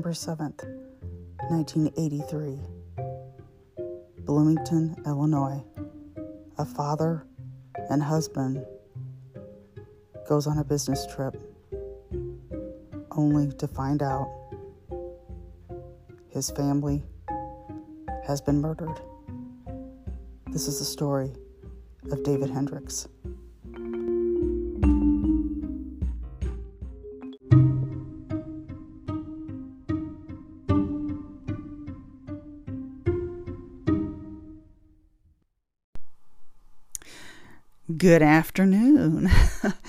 September 7th, 1983. Bloomington, Illinois. A father and husband goes on a business trip only to find out his family has been murdered. This is the story of David Hendricks. Good afternoon.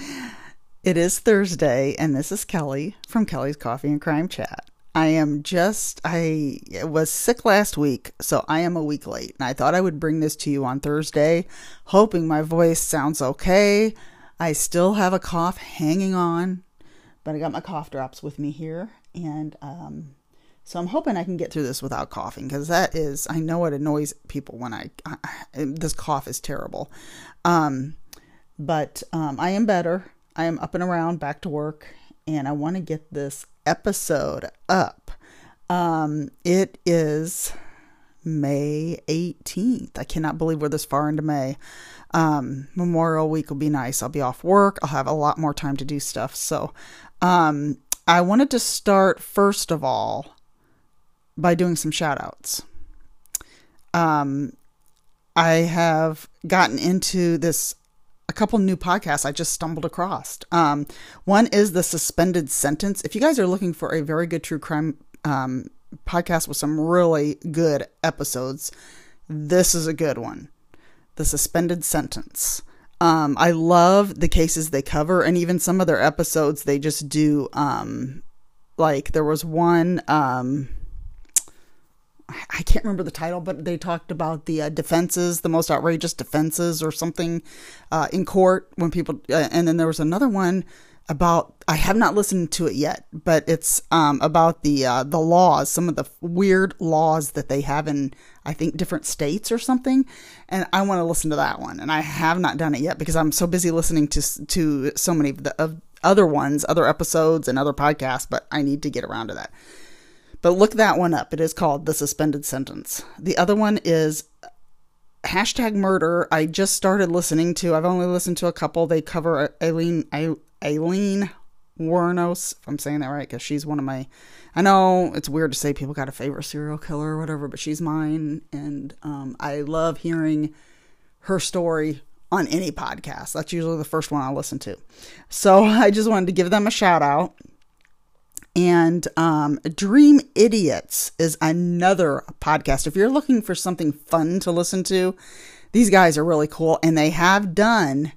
it is Thursday, and this is Kelli from Kelli's Coffee and Crime Chat. I am just, I was sick last week, so I am a week late. And I thought I would bring this to you on Thursday, hoping my voice sounds okay. I still have a cough hanging on, but I got my cough drops with me here. And um, so I'm hoping I can get through this without coughing because that is, I know it annoys people when I, I this cough is terrible. Um, but um, I am better. I am up and around, back to work, and I want to get this episode up. Um, it is May 18th. I cannot believe we're this far into May. Um, Memorial Week will be nice. I'll be off work. I'll have a lot more time to do stuff. So, um, I wanted to start first of all by doing some shout outs. Um, I have gotten into this a couple new podcasts I just stumbled across. Um, one is the Suspended Sentence. If you guys are looking for a very good true crime um, podcast with some really good episodes, this is a good one. The Suspended Sentence. Um, I love the cases they cover, and even some of their episodes they just do. Um, like there was one. I can't remember the title, but they talked about the uh, defenses, the most outrageous defenses or something uh, in court when people, uh, and then there was another one about I have not listened to it yet, but it's um, about the uh, the laws, some of the weird laws that they have in I think different states or something, and I want to listen to that one, and I have not done it yet because I'm so busy listening to to so many of the of other ones, other episodes, and other podcasts, but I need to get around to that. But look that one up. It is called The Suspended Sentence. The other one is hashtag murder. I just started listening to. I've only listened to a couple. They cover Aileen Aileen Wuornos, if I'm saying that right, because she's one of my. I know it's weird to say people got a favorite serial killer or whatever, but she's mine, and um, I love hearing her story on any podcast. That's usually the first one I listen to. So I just wanted to give them a shout out. And um, Dream Idiots is another podcast. If you're looking for something fun to listen to, these guys are really cool. And they have done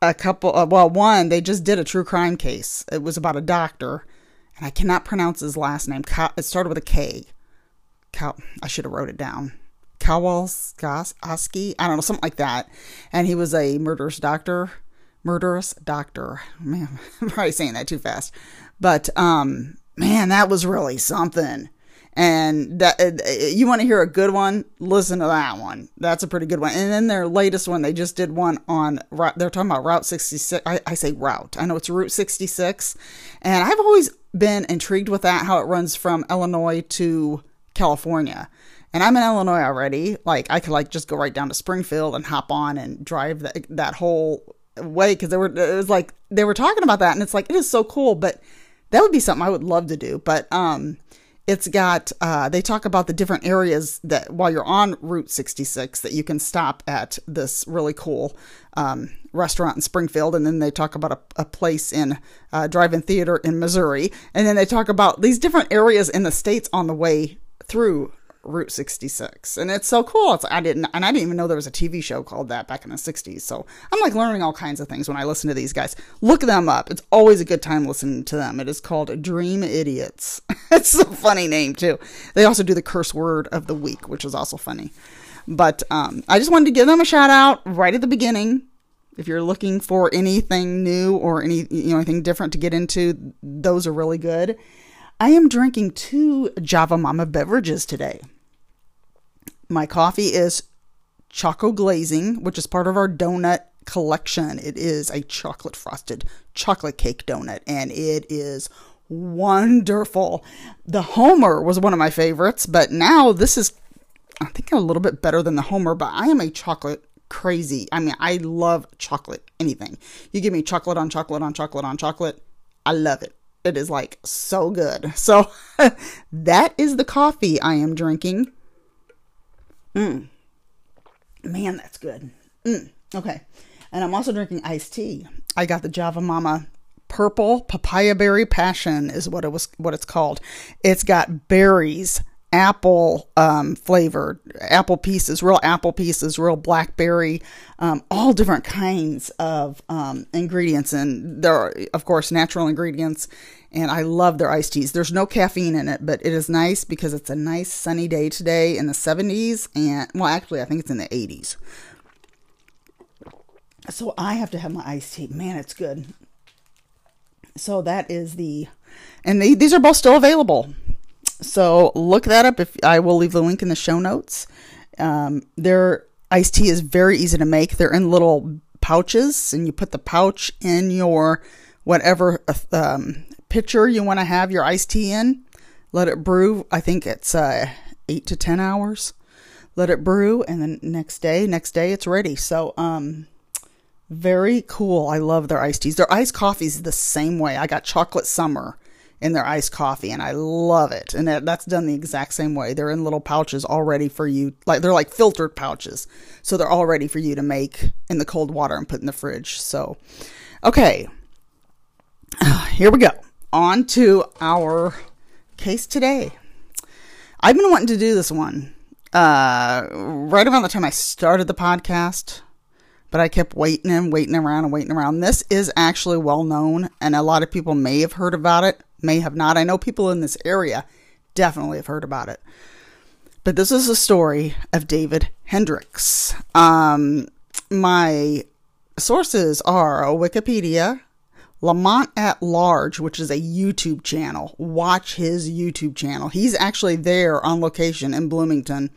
a couple, uh, well, one, they just did a true crime case. It was about a doctor, and I cannot pronounce his last name. It started with a K. Cal, I should have wrote it down. Kowalski, I don't know, something like that. And he was a murderous doctor. Murderous doctor. Man, I'm probably saying that too fast. But um, man, that was really something. And that uh, you want to hear a good one, listen to that one. That's a pretty good one. And then their latest one, they just did one on. They're talking about Route 66. I, I say Route. I know it's Route 66, and I've always been intrigued with that. How it runs from Illinois to California and I'm in Illinois already. Like I could like just go right down to Springfield and hop on and drive that that whole way because they were it was like they were talking about that and it's like it is so cool, but that would be something I would love to do. But um, it's got uh, they talk about the different areas that while you're on Route 66 that you can stop at this really cool um, restaurant in Springfield, and then they talk about a, a place in uh, drive-in theater in Missouri, and then they talk about these different areas in the states on the way through Route 66. And it's so cool. It's I didn't and I didn't even know there was a TV show called that back in the 60s. So I'm like learning all kinds of things when I listen to these guys. Look them up. It's always a good time listening to them. It is called Dream Idiots. it's a funny name too. They also do the curse word of the week, which is also funny. But um, I just wanted to give them a shout out right at the beginning. If you're looking for anything new or any you know anything different to get into, those are really good. I am drinking two Java Momma beverages today. My coffee is Choco Glazing, which is part of our donut collection. It is a chocolate frosted chocolate cake donut, and it is wonderful. The Homer was one of my favorites, but now this is, I think, a little bit better than the Homer, but I am a chocolate crazy. I mean, I love chocolate, anything. You give me chocolate on chocolate on chocolate on chocolate, I love it. It is like so good. So that is the coffee I am drinking. Mm. Man, that's good. Mm. Okay. And I'm also drinking iced tea. I got the Java Momma purple papaya berry passion is what it was what it's called. It's got berries, apple um, flavored apple pieces, real apple pieces, real blackberry, um, all different kinds of um, ingredients, and there are of course natural ingredients. And I love their iced teas. There's no caffeine in it, but it is nice because it's a nice sunny day today in the 70s, and well, actually, I think it's in the 80s. So I have to have my iced tea. Man, it's good. So that is the, and they, these are both still available. So look that up. If I will leave the link in the show notes. Um, their iced tea is very easy to make. They're in little pouches, and you put the pouch in your whatever um, pitcher you want to have your iced tea in. Let it brew. I think it's uh, eight to ten hours. Let it brew, and then next day, next day it's ready. So, um, very cool. I love their iced teas. Their iced coffees the same way. I got chocolate summer in their iced coffee and I love it. And that, that's done the exact same way. They're in little pouches all ready for you. Like they're like filtered pouches. So they're all ready for you to make in the cold water and put in the fridge. So, okay. Here we go. On to our case today. I've been wanting to do this one uh, right around the time I started the podcast but I kept waiting and waiting around and waiting around. This is actually well known, and a lot of people may have heard about it, may have not. I know people in this area definitely have heard about it. But this is a story of David Hendricks. Um, my sources are Wikipedia, Lamont at Large, which is a YouTube channel. Watch his YouTube channel. He's actually there on location in Bloomington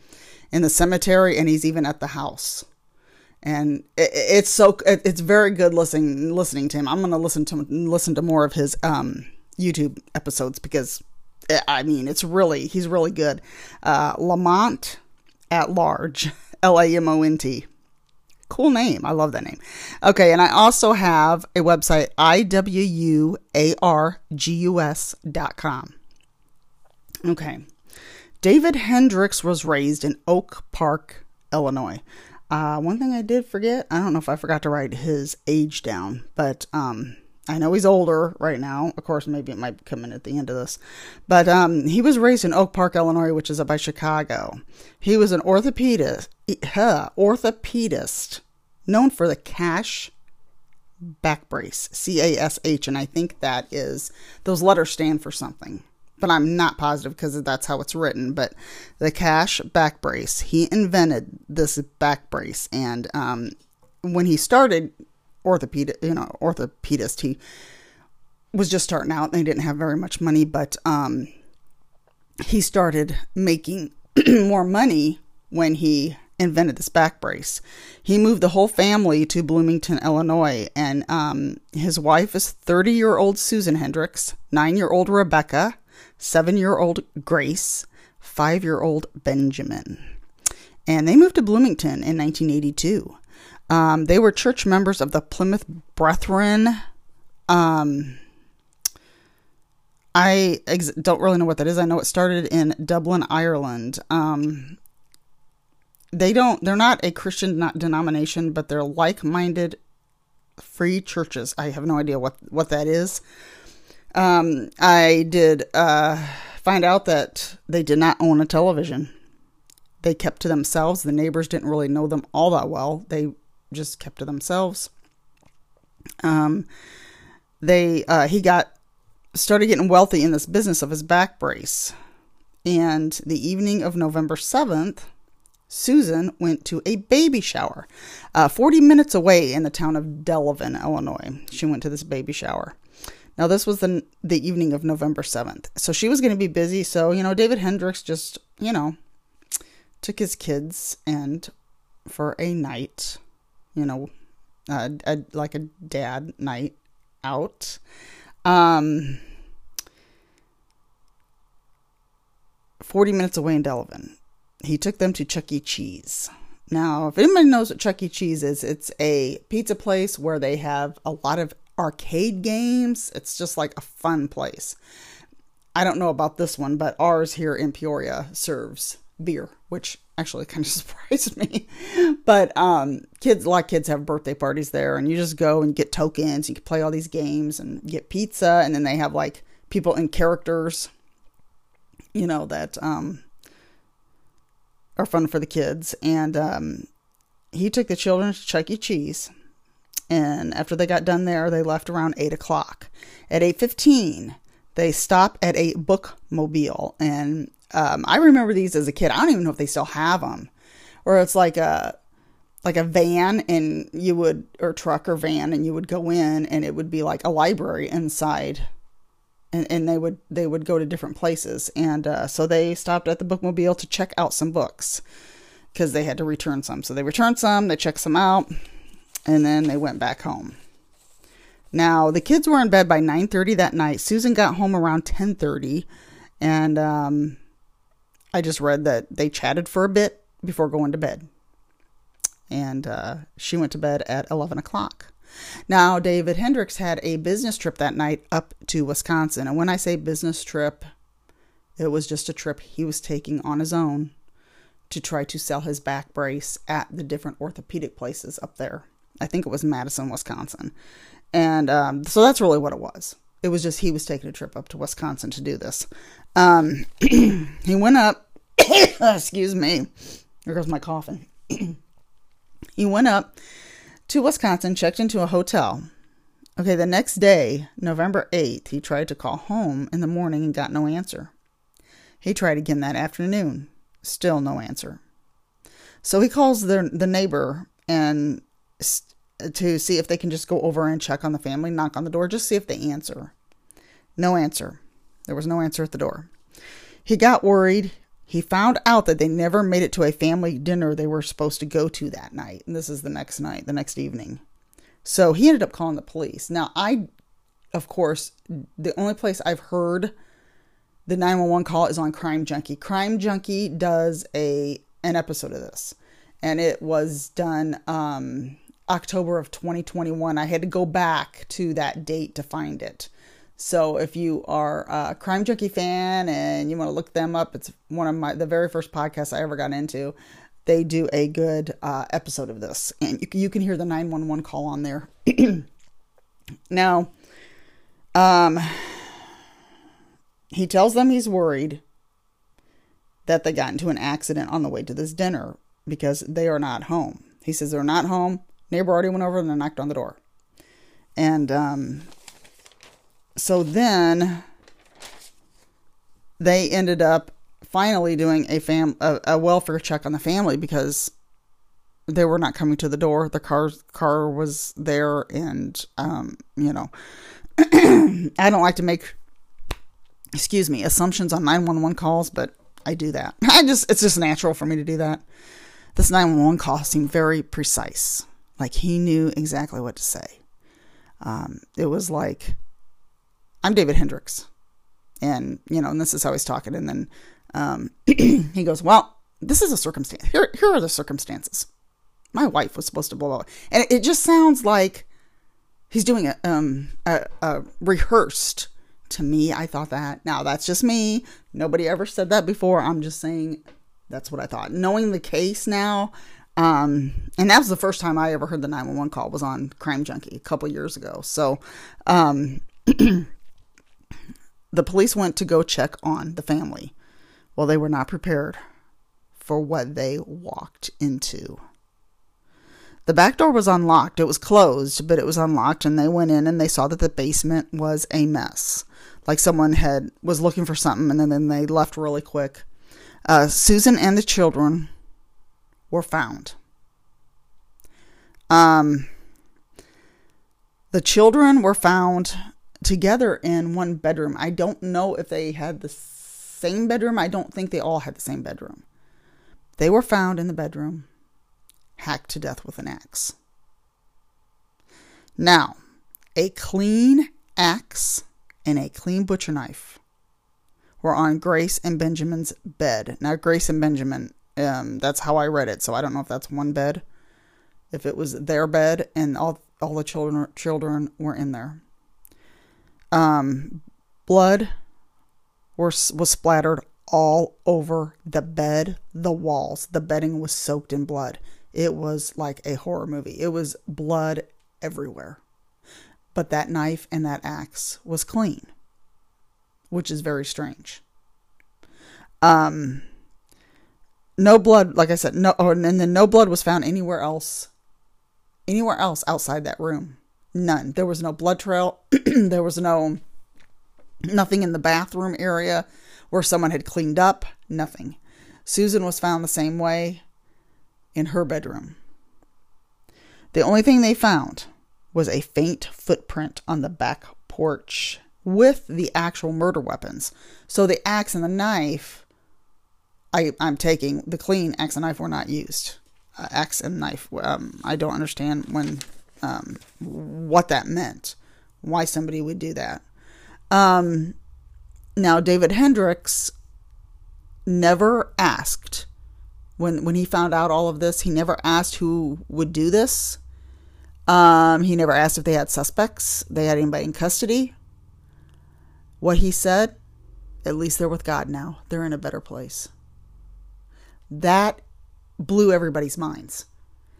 in the cemetery, and he's even at the house and it, it's so it's very good listening listening to him. I'm gonna listen to listen to more of his um, YouTube episodes because eh, I mean it's really he's really good. Uh, Lamont at large, L A M O N T. Cool name. I love that name. Okay, and I also have a website, iwuargus.com. Okay. David Hendricks was raised in Oak Park, Illinois. Uh, one thing I did forget, I don't know if I forgot to write his age down, but um, I know he's older right now. Of course, maybe it might come in at the end of this. But um, he was raised in Oak Park, Illinois, which is up by Chicago. He was an orthopedist, huh, orthopedist known for the cash back brace, C A S H, and I think that is, those letters stand for something but I'm not positive because that's how it's written. But the cash back brace, he invented this back brace, and um, when he started orthopedic, you know, orthopedist, he was just starting out. and They didn't have very much money, but um, he started making more money when he invented this back brace. He moved the whole family to Bloomington, Illinois, and um, his wife is 30 year old Susan Hendricks, nine year old Rebecca, seven year old Grace, five year old Benjamin. And they moved to Bloomington in 1982. Um, they were church members of the Plymouth Brethren. Um, I ex- don't really know what that is. I know it started in Dublin, Ireland. Um, they don't. They're not a Christian denomination, but they're like-minded free churches. I have no idea what what that is. Um, I did uh, find out that they did not own a television. They kept to themselves. The neighbors didn't really know them all that well. They just kept to themselves. Um, they uh, he got started getting wealthy in this business of his back brace. And the evening of November 7th, Susan went to a baby shower uh, 40 minutes away in the town of Delavan, Illinois. She went to this baby shower. Now, this was the, the evening of November 7th. So she was going to be busy. So, you know, David Hendricks just, you know, took his kids and for a night, you know, a, a, like a dad night out. Um, 40 minutes away in Delavan. He took them to Chuck E. Cheese. Now, if anybody knows what Chuck E. Cheese is, it's a pizza place where they have a lot of arcade games. It's just like a fun place. I don't know about this one, but ours here in Peoria serves beer, which actually kind of surprised me. but um, kids, a lot of kids have birthday parties there, and you just go and get tokens. You can play all these games and get pizza, and then they have like people in characters, you know, that um, are fun for the kids. And um, he took the children to Chuck E. Cheese, and after they got done there, they left around eight o'clock. At eight fifteen, they stop at a bookmobile, and um, I remember these as a kid. I don't even know if they still have them, or it's like a like a van and you would or truck or van and you would go in and it would be like a library inside. And, and they would they would go to different places. And uh, so they stopped at the bookmobile to check out some books because they had to return some. So they returned some they checked some out and then they went back home. Now the kids were in bed by 9.30 that night. Susan got home around 10.30 and um, I just read that they chatted for a bit before going to bed. And uh, she went to bed at 11 o'clock. Now, David Hendricks had a business trip that night up to Wisconsin. And when I say business trip, it was just a trip he was taking on his own to try to sell his back brace at the different orthopedic places up there. I think it was Madison, Wisconsin. And um, so that's really what it was. It was just he was taking a trip up to Wisconsin to do this. Um, he went up. excuse me. Here goes my coughing. he went up to Wisconsin, checked into a hotel. Okay, the next day, November 8th, he tried to call home in the morning and got no answer. He tried again that afternoon. Still no answer. So he calls the the neighbor and to see if they can just go over and check on the family, knock on the door, just see if they answer. No answer. There was no answer at the door. He got worried. He found out that they never made it to a family dinner they were supposed to go to that night. And this is the next night, the next evening. So he ended up calling the police. Now, I, of course, the only place I've heard the 911 call is on Crime Junkie. Crime Junkie does a an episode of this, and it was done um, October of 2021. I had to go back to that date to find it. So if you are a Crime Junkie fan and you want to look them up, it's one of my the very first podcasts I ever got into. They do a good uh, episode of this, and you, you can hear the 911 call on there. now, um, he tells them he's worried that they got into an accident on the way to this dinner because they are not home. He says they're not home. Neighbor already went over and knocked on the door. And um, so then they ended up finally doing a fam a, a, welfare check on the family because they were not coming to the door. The car car was there, and um, you know, I don't like to make excuse me assumptions on nine one one calls, but I do that. I just it's just natural for me to do that. This nine one one call seemed very precise. Like he knew exactly what to say. Um, it was like, I'm David Hendricks. And, you know, and this is how he's talking. And then um, he goes, Well, this is a circumstance. Here, here are the circumstances. My wife was supposed to blow out. And it just sounds like he's doing a, um, a, a rehearsed to me. I thought that. Now, that's just me. Nobody ever said that before. I'm just saying that's what I thought. Knowing the case now, um, and that was the first time I ever heard the 911 call was on Crime Junkie a couple years ago. So, um, the police went to go check on the family. Well, they were not prepared for what they walked into. The back door was unlocked. It was closed, but it was unlocked and they went in and they saw that the basement was a mess. Like someone had was looking for something and then, then they left really quick. Uh, Susan and the children were found. Um, the children were found together in one bedroom. I don't know if they had the same bedroom. I don't think they all had the same bedroom. They were found in the bedroom, hacked to death with an axe. Now, a clean axe and a clean butcher knife were on Grace and Benjamin's bed. Now, Grace and Benjamin, um, that's how I read it. So I don't know if that's one bed, if it was their bed, and all all the children children were in there. Um, blood was was splattered all over the bed, the walls. The bedding was soaked in blood. It was like a horror movie. It was blood everywhere. But that knife and that axe was clean, which is very strange. Um, no blood, like I said, no, and then no blood was found anywhere else, anywhere else outside that room. None. There was no blood trail. there was no nothing in the bathroom area where someone had cleaned up. Nothing. Susan was found the same way in her bedroom. The only thing they found was a faint footprint on the back porch with the actual murder weapons. So the axe and the knife, I, I'm taking the clean axe and knife were not used. Uh, axe and knife. Um, I don't understand when um, what that meant, why somebody would do that. Um, now, David Hendricks never asked when when he found out all of this. He never asked who would do this. Um, he never asked if they had suspects, they had anybody in custody. What he said, at least they're with God now. They're in a better place. That blew everybody's minds.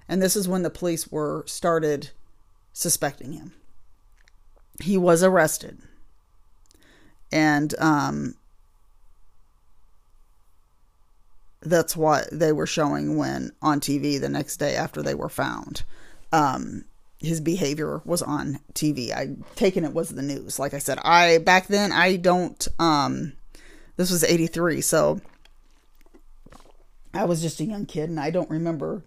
And this is when the police were started suspecting him. He was arrested. And um, that's what they were showing when on TV the next day after they were found. Um, his behavior was on TV. I taken it was the news. Like I said, I back then I don't um this was 83, so I was just a young kid and I don't remember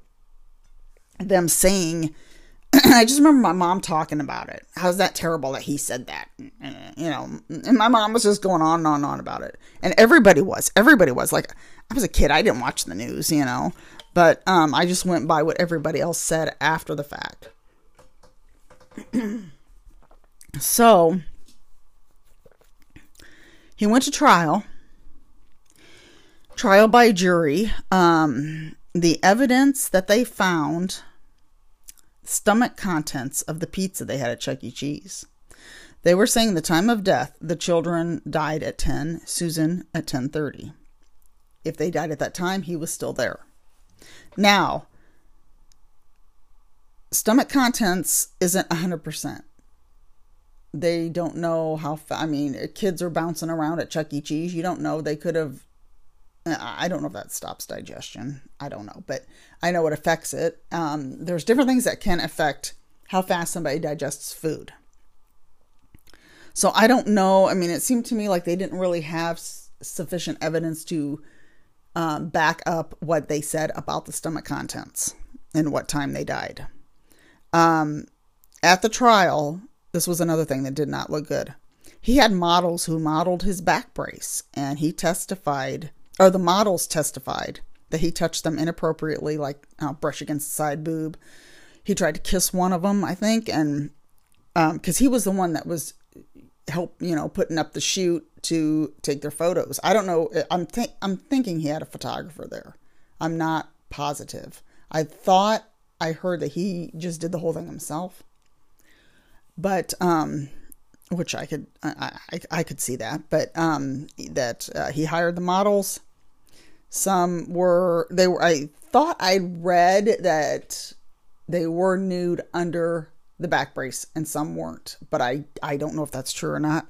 them saying I just remember my mom talking about it. How's that terrible that he said that? You know, and my mom was just going on and on and on about it. And everybody was. Everybody was. Like, I was a kid. I didn't watch the news, you know. But um, I just went by what everybody else said after the fact. so, he went to trial. Trial by jury. Um, the evidence that they found stomach contents of the pizza they had at Chuck E. Cheese. They were saying the time of death, the children died at 10, Susan at 10:30. If they died at that time, he was still there. Now, stomach contents isn't 100%. They don't know how fa- I mean, kids are bouncing around at Chuck E. Cheese. You don't know they could have I don't know if that stops digestion. I don't know, but I know it affects it. Um, there's different things that can affect how fast somebody digests food. So I don't know. I mean, it seemed to me like they didn't really have s- sufficient evidence to um, back up what they said about the stomach contents and what time they died. Um, at the trial, this was another thing that did not look good. He had models who modeled his back brace, and he testified or the models testified that he touched them inappropriately, like uh, brush against the side boob. He tried to kiss one of them, I think, and because um, he was the one that was help, you know, putting up the shoot to take their photos. I don't know. I'm th- I'm thinking he had a photographer there. I'm not positive. I thought I heard that he just did the whole thing himself, but um, which I could I, I, I could see that, but um, that uh, he hired the models. Some were they were I thought I read that they were nude under the back brace and some weren't, but I I don't know if that's true or not.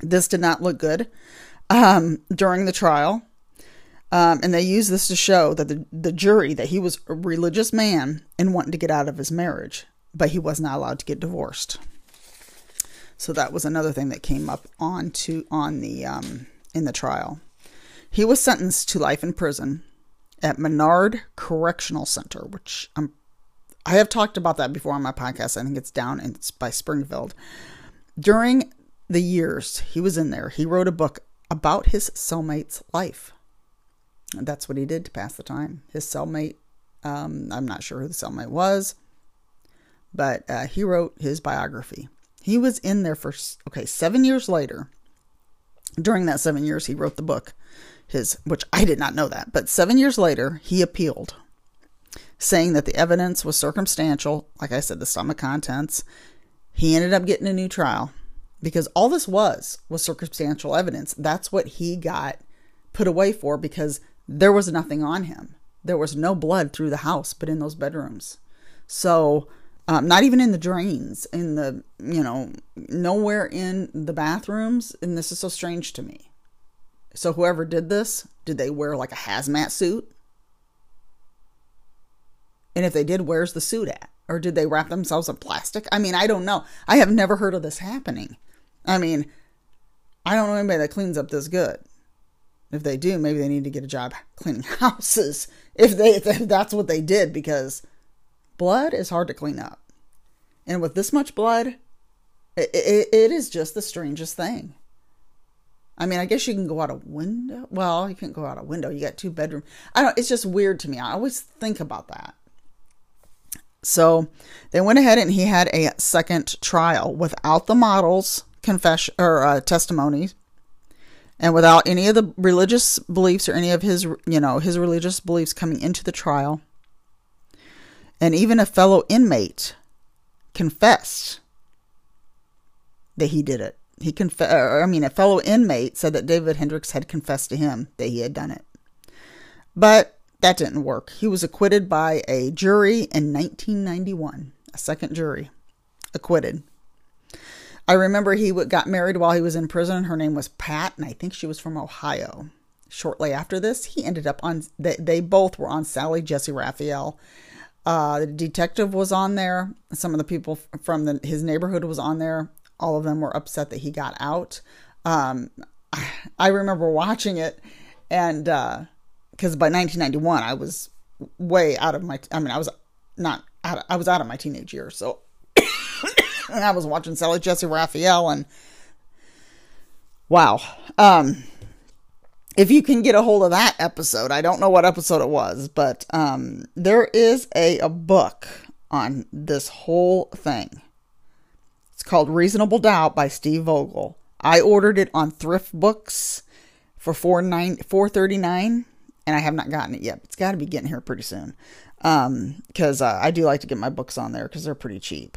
This did not look good um, during the trial. Um, and they used this to show that the, the jury that he was a religious man and wanting to get out of his marriage, but he was not allowed to get divorced. So that was another thing that came up on to on the um, in the trial. He was sentenced to life in prison at Menard Correctional Center, which I'm I have talked about that before on my podcast. I think it's down by Springfield. During the years he was in there, he wrote a book about his cellmate's life. And that's what he did to pass the time. His cellmate, um, I'm not sure who the cellmate was, but uh, he wrote his biography. He was in there for, okay, seven years later. during that seven years, he wrote the book, his, which I did not know that, but seven years later, he appealed, saying that the evidence was circumstantial. Like I said, the stomach contents. He ended up getting a new trial because all this was was circumstantial evidence. That's what he got put away for because there was nothing on him. There was no blood through the house, but in those bedrooms. So, um, not even in the drains, in the, you know, nowhere in the bathrooms. And this is so strange to me. So, whoever did this, did they wear like a hazmat suit? And if they did, where's the suit at? Or did they wrap themselves in plastic? I mean, I don't know. I have never heard of this happening. I mean, I don't know anybody that cleans up this good. If they do, maybe they need to get a job cleaning houses. If they if that's what they did, because blood is hard to clean up, and with this much blood, it, it, it is just the strangest thing. I mean, I guess you can go out a window. Well, you can't go out a window. You got two bedroom. I don't. It's just weird to me. I always think about that. So they went ahead and he had a second trial without the models confession or uh, testimonies and without any of the religious beliefs or any of his you know his religious beliefs coming into the trial and even a fellow inmate confessed that he did it he conf- i mean a fellow inmate said that david hendricks had confessed to him that he had done it but that didn't work he was acquitted by a jury in 1991 a second jury acquitted I remember he got married while he was in prison. Her name was Pat, and I think she was from Ohio. Shortly after this, he ended up on. They, they both were on Sally Jessy Raphael. Uh, the detective was on there. Some of the people from the, his neighborhood was on there. All of them were upset that he got out. Um, I remember watching it, and because uh, by 1991 I was way out of my. I mean, I was not out. I was out of my teenage years, so I was watching Sally Jessy Raphael, and wow. Um, if you can get a hold of that episode, I don't know what episode it was, but um, there is a, a book on this whole thing. It's called Reasonable Doubt by Steve Vogel. I ordered it on Thrift Books for four nine four thirty nine, and I have not gotten it yet. It's got to be getting here pretty soon, because um, uh, I do like to get my books on there because they're pretty cheap.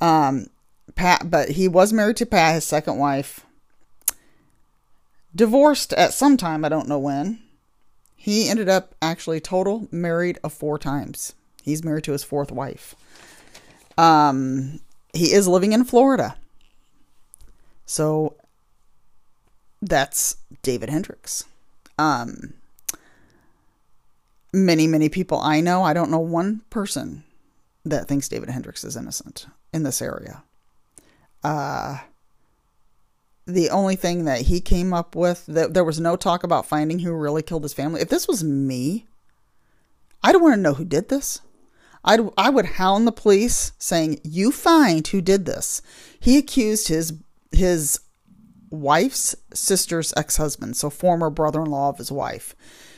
Um, Pat, but he was married to Pat, his second wife. Divorced at some time, I don't know when. He ended up actually total married a four times. He's married to his fourth wife. Um, he is living in Florida. So that's David Hendricks. Um, many, many people I know, I don't know one person that thinks David Hendricks is innocent in this area. Uh, the only thing that he came up with that there was no talk about finding who really killed his family. If this was me, I'd want to know who did this. I'd I would hound the police saying, "You find who did this." He accused his his wife's sister's ex-husband, so former brother-in-law of his wife.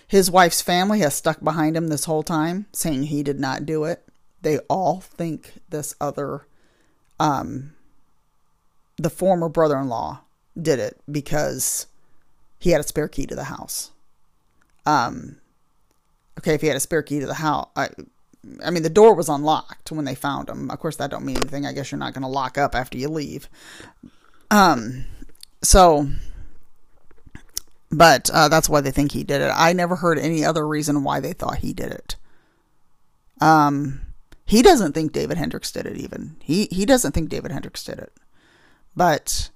His wife's family has stuck behind him this whole time, saying he did not do it. They all think this other um the former brother in law did it because he had a spare key to the house. Um, okay, if he had a spare key to the house, I, I mean, the door was unlocked when they found him. Of course, that don't mean anything. I guess you're not going to lock up after you leave. Um, so, but uh, that's why they think he did it. I never heard any other reason why they thought he did it. Um, he doesn't think David Hendricks did it. Even he he doesn't think David Hendricks did it. But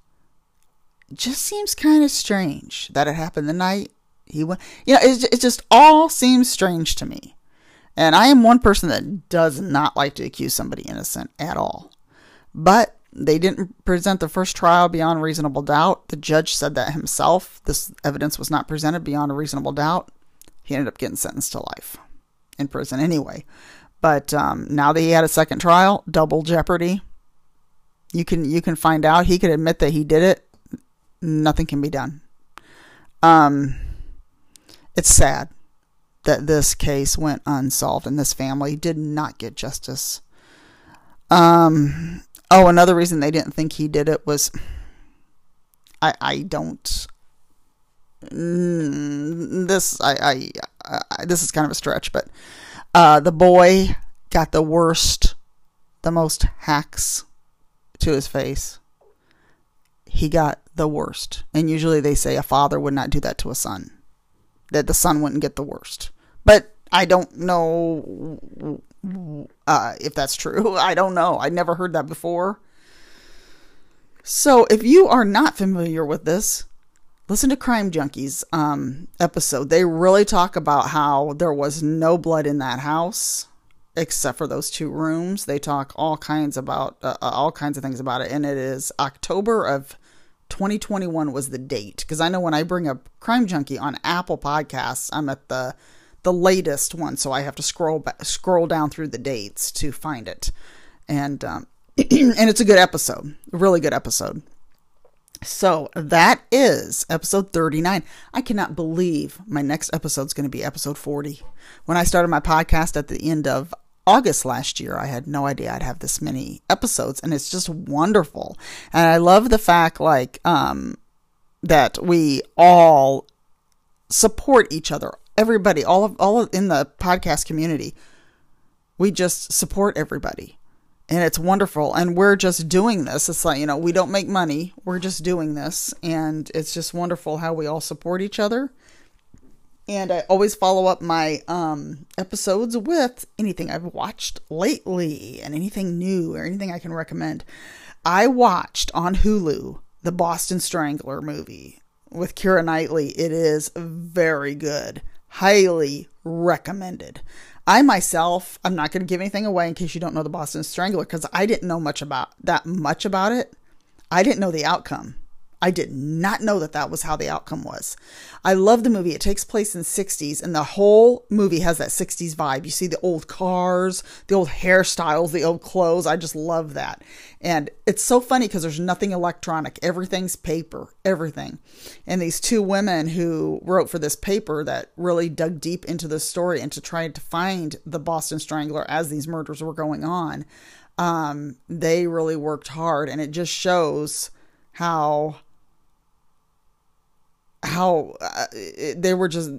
just seems kind of strange that it happened the night he went. You know, it, it just all seems strange to me. And I am one person that does not like to accuse somebody innocent at all. But they didn't present the first trial beyond reasonable doubt. The judge said that himself. This evidence was not presented beyond a reasonable doubt. He ended up getting sentenced to life in prison anyway. But um, now that he had a second trial, double jeopardy. You can you can find out. He could admit that he did it. Nothing can be done. Um, it's sad that this case went unsolved and this family did not get justice. Um, oh, another reason they didn't think he did it was I I don't mm, this I, I, I, this is kind of a stretch, but uh, the boy got the worst, the most hacks to his face. He got the worst, and usually they say a father would not do that to a son, that the son wouldn't get the worst. But I don't know uh, if that's true. I don't know. I never heard that before. So if you are not familiar with this, listen to Crime Junkies um, episode. They really talk about how there was no blood in that house except for those two rooms. They talk all kinds about uh, uh all kinds of things about it, and it is October of 2021 was the date because I know when I bring up Crime Junkie on Apple Podcasts, I'm at the the latest one, so I have to scroll scroll down through the dates to find it, and um, and it's a good episode, a really good episode. So that is episode 39. I cannot believe my next episode is going to be episode 40. When I started my podcast at the end of August last year, I had no idea I'd have this many episodes, and it's just wonderful. And I love the fact, like, um, that we all support each other. Everybody, all of all of, in the podcast community, we just support everybody. And it's wonderful. And we're just doing this. It's like you know we don't make money. We're just doing this. And it's just wonderful how we all support each other and i always follow up my um, episodes with anything i've watched lately and anything new or anything i can recommend i watched on hulu the boston strangler movie with keira knightley it is very good highly recommended I myself, I'm not going to give anything away in case you don't know the Boston Strangler because I didn't know much about that much about it. I didn't know the outcome. I did not know that that was how the outcome was. I love the movie. It takes place in 60s and the whole movie has that 60s vibe. You see the old cars, the old hairstyles, the old clothes. I just love that. And it's so funny because there's nothing electronic. Everything's paper, everything. And these two women who wrote for this paper that really dug deep into the story and to try to find the Boston Strangler as these murders were going on, um, they really worked hard. And it just shows how how uh, they were just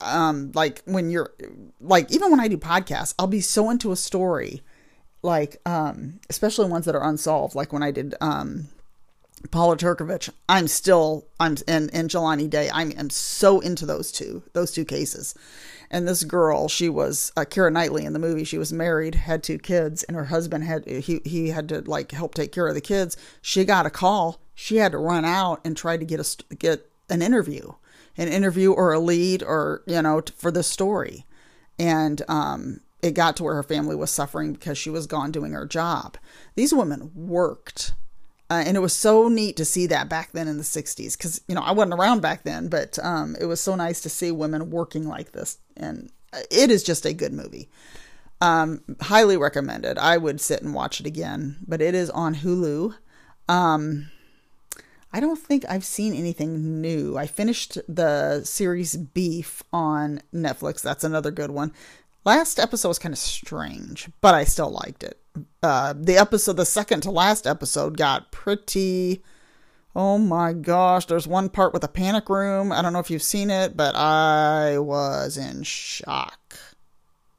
um like when you're like even when I do podcasts, I'll be so into a story like um especially ones that are unsolved like when I did um Paula Turkovich, I'm still I'm and and Jelani Day. I'm I'm so into those two those two cases. And this girl, she was uh, Keira Knightley in the movie. She was married, had two kids, and her husband had he he had to like help take care of the kids. She got a call. She had to run out and try to get a get an interview, an interview or a lead or, you know, for the story. And um, it got to where her family was suffering because she was gone doing her job. These women worked. Uh, and it was so neat to see that back then in the 60s because, you know, I wasn't around back then, but um, it was so nice to see women working like this. And it is just a good movie. Um, highly recommended. I would sit and watch it again, but it is on Hulu. Um, I don't think I've seen anything new. I finished the series Beef on Netflix. That's another good one. Last episode was kind of strange, but I still liked it. Uh, the episode, the second to last episode, got pretty. Oh my gosh, there's one part with a panic room. I don't know if you've seen it, but I was in shock.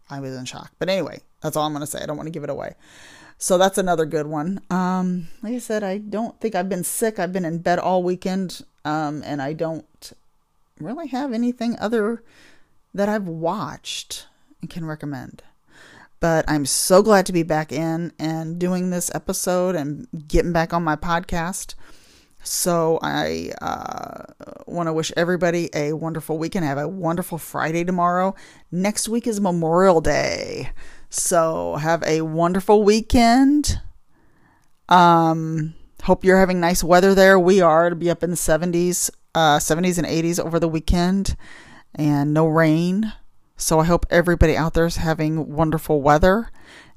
I was in shock. But anyway, that's all I'm going to say. I don't want to give it away. So that's another good one. Um, like I said, I don't think I've been sick. I've been in bed all weekend, um, and I don't really have anything other that I've watched and can recommend. But I'm so glad to be back in and doing this episode and getting back on my podcast. So I uh, want to wish everybody a wonderful weekend. Have a wonderful Friday tomorrow. Next week is Memorial Day. So have a wonderful weekend. Um, hope you're having nice weather there. We are to be up in the 70s, uh, 70s and 80s over the weekend, and no rain. So I hope everybody out there is having wonderful weather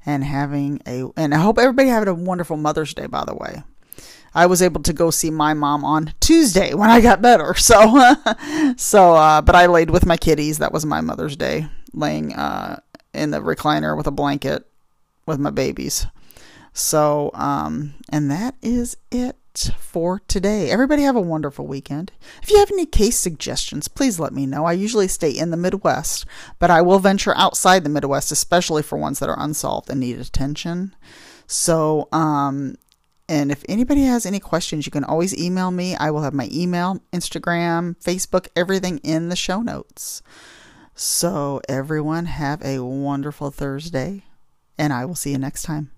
and having a, and I hope everybody having a wonderful Mother's Day. By the way, I was able to go see my mom on Tuesday when I got better. So, so, uh, but I laid with my kitties. That was my Mother's Day, laying uh, in the recliner with a blanket with my babies. So, um, and that is it for today. Everybody have a wonderful weekend. If you have any case suggestions, please let me know. I usually stay in the Midwest, but I will venture outside the Midwest, especially for ones that are unsolved and need attention. So, um, and if anybody has any questions, you can always email me. I will have my email, Instagram, Facebook, everything in the show notes. So, everyone, have a wonderful Thursday, and I will see you next time.